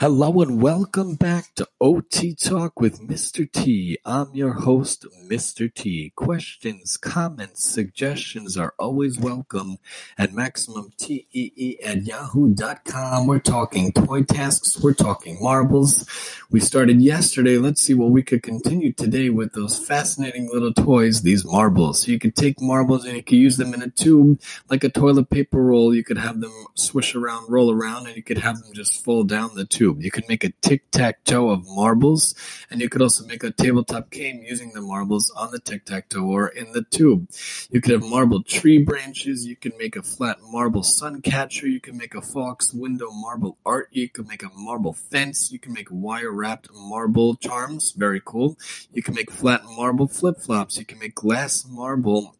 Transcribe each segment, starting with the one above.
Hello and welcome back to OT Talk with Mr. T. I'm your host, Mr. T. Questions, comments, suggestions are always welcome at MaximumTEE at yahoo.com. We're talking toy tasks, we're talking marbles. We started yesterday. Let's see what we could continue today with those fascinating little toys, these marbles. So you could take marbles and you could use them in a tube like a toilet paper roll. You could have them swish around, roll around, and you could have them just fall down the tube. You can make a tic-tac-toe of marbles, and you could also make a tabletop game using the marbles on the tic-tac-toe or in the tube. You could have marble tree branches. You can make a flat marble sun catcher. You can make a fox window marble art. You can make a marble fence. You can make wire wrapped marble charms. Very cool. You can make flat marble flip flops. You can make glass marble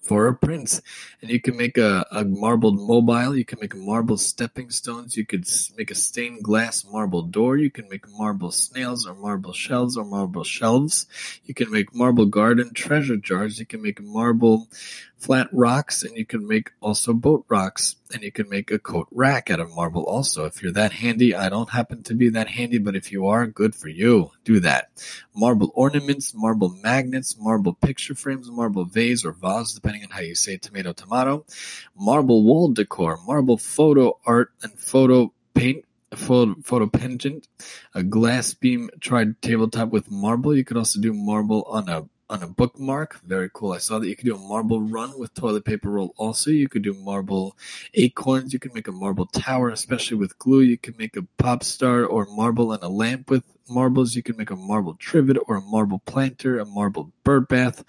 for a prince. And you can make a, a marbled mobile. You can make marble stepping stones. You could make a stained glass marble door. You can make marble snails or marble shells or marble shelves. You can make marble garden treasure jars. You can make marble flat rocks and you can make also boat rocks and you can make a coat rack out of marble also. If you're that handy i don't happen to be that handy but if you are good for you. Do that. Marble ornaments marble magnets marble picture frames marble vase or vase depending on how you say tomato tomato. Marble wall decor marble photo art and photo paint a photo, photo pendant, a glass beam tried tabletop with marble. You could also do marble on a on a bookmark. Very cool. I saw that you could do a marble run with toilet paper roll. Also, you could do marble acorns. You can make a marble tower, especially with glue. You can make a pop star or marble and a lamp with marbles. You can make a marble trivet or a marble planter, a marble bird bath,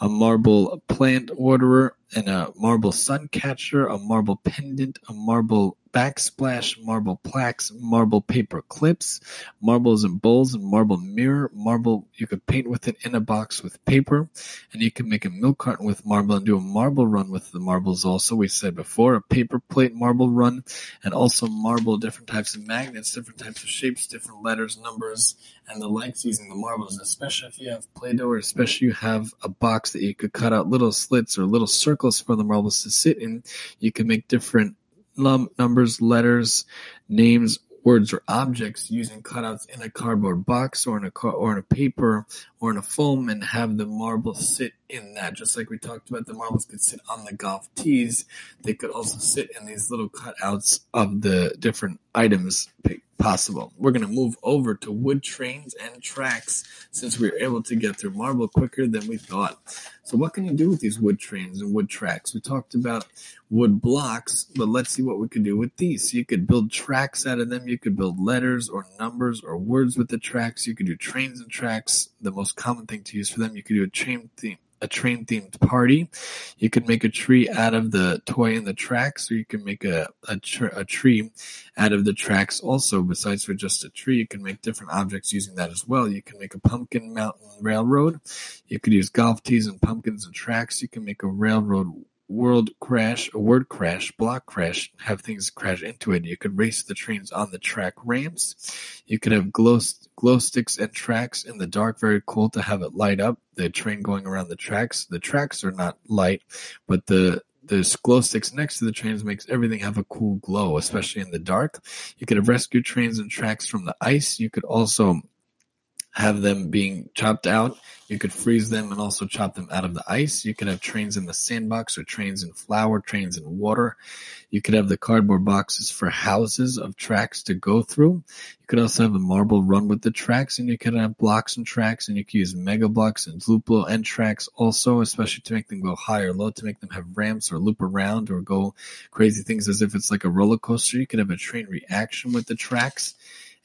a marble plant orderer, and a marble sun catcher, a marble pendant, a marble backsplash, marble plaques, marble paper clips, marbles and bowls, and marble mirror. Marble you could paint with it in a box with paper, and you can make a milk carton with marble and do a marble run with the marbles. Also, we said before a paper plate marble run, and also marble different types of magnets, different types of shapes, different letters, numbers, and the likes using the marbles. Especially if you have Play-Doh, or especially you have a box that you could cut out little slits or little circles for the marbles to sit in. You can make different numbers, letters, names, words, or objects using cutouts in a cardboard box or in a car- or in a paper or in a foam, and have the marble sit in that. Just like we talked about, the marbles could sit on the golf tees. They could also sit in these little cutouts of the different items possible. We're going to move over to wood trains and tracks since we were able to get through marble quicker than we thought. So, what can you do with these wood trains and wood tracks? We talked about wood blocks, but let's see what we could do with these. So you could build tracks out of them. You could build letters or numbers or words with the tracks. You could do trains and tracks. The most common thing to use for them, you could do a train theme a train themed party. You can make a tree out of the toy in the tracks, or you can make a, a, tr- a, tree out of the tracks also. Besides for just a tree, you can make different objects using that as well. You can make a pumpkin mountain railroad. You could use golf tees and pumpkins and tracks. You can make a railroad world crash, word crash, block crash, have things crash into it. You could race the trains on the track ramps. You could have glow, glow sticks and tracks in the dark. Very cool to have it light up. The train going around the tracks. The tracks are not light, but the the glow sticks next to the trains makes everything have a cool glow, especially in the dark. You could have rescue trains and tracks from the ice. You could also have them being chopped out. You could freeze them and also chop them out of the ice. You could have trains in the sandbox or trains in flour, trains in water. You could have the cardboard boxes for houses of tracks to go through. You could also have a marble run with the tracks and you could have blocks and tracks and you could use Mega Bloks and Duplo and tracks also, especially to make them go high or low, to make them have ramps or loop around or go crazy things as if it's like a roller coaster. You could have a train reaction with the tracks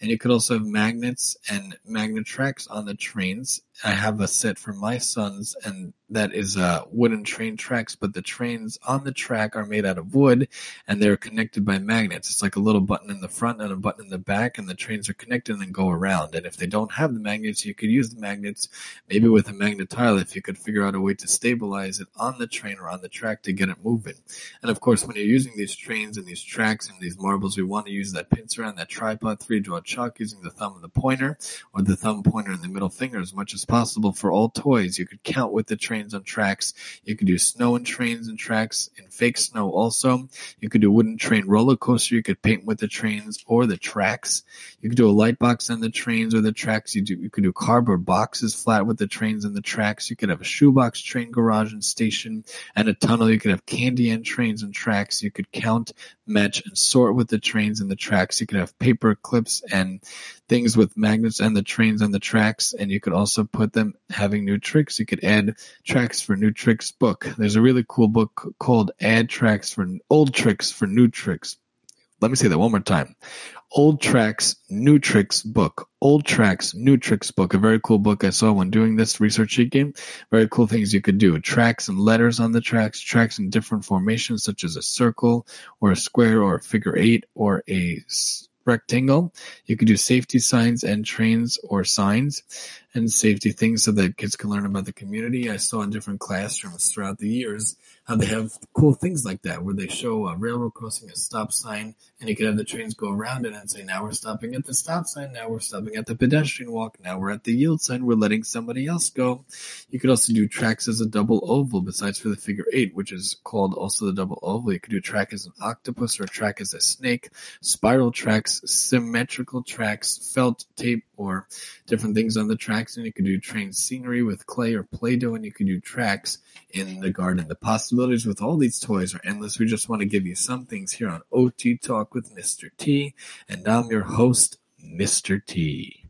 and you could also have magnets and magnet tracks on the trains. I have a set for my sons, and that is uh, wooden train tracks, but the trains on the track are made out of wood and they're connected by magnets. It's like a little button in the front and a button in the back, and the trains are connected and go around. And if they don't have the magnets, you could use the magnets maybe with a magnet tile if you could figure out a way to stabilize it on the train or on the track to get it moving. And of course, when you're using these trains and these tracks and these marbles, we want to use that pincer on that tripod, three jaw chuck using the thumb and the pointer, or the thumb pointer and the middle finger as much as possible for all toys. You could count with the trains on tracks. You could do snow and trains and tracks and fake snow also. You could do wooden train roller coaster. You could paint with the trains or the tracks. You could do a light box on the trains or the tracks. You do you could do cardboard boxes flat with the trains and the tracks. You could have a shoebox train garage and station and a tunnel. You could have candy and trains and tracks. You could count, match, and sort with the trains and the tracks. You could have paper clips and things with magnets and the trains and the tracks, and you could also put them having new tricks. You could add tracks for new tricks book. There's a really cool book called Add Tracks for Old Tricks for New Tricks. Let me say that one more time. Old Tracks, New Tricks book. Old Tracks, New Tricks book. A very cool book I saw when doing this research sheet game. Very cool things you could do. Tracks and letters on the tracks, tracks in different formations such as a circle or a square or a figure eight or a rectangle. You could do safety signs and trains or signs and safety things so that kids can learn about the community. I saw in different classrooms throughout the years how they have cool things like that where they show a railroad crossing a stop sign and you can have the trains go around it and say now we're stopping at the stop sign now we're stopping at the pedestrian walk now we're at the yield sign we're letting somebody else go. You could also do tracks as a double oval besides for the figure eight which is called also the double oval. You could do track as an octopus or track as a snake spiral tracks symmetrical tracks felt tape or different things on the tracks and you could do train scenery with clay or play-doh and you could do tracks in the garden the possibilities with all these toys are endless. We just want to give you some things here on OT Talk with Mr. T. And I'm your host, Mr. T.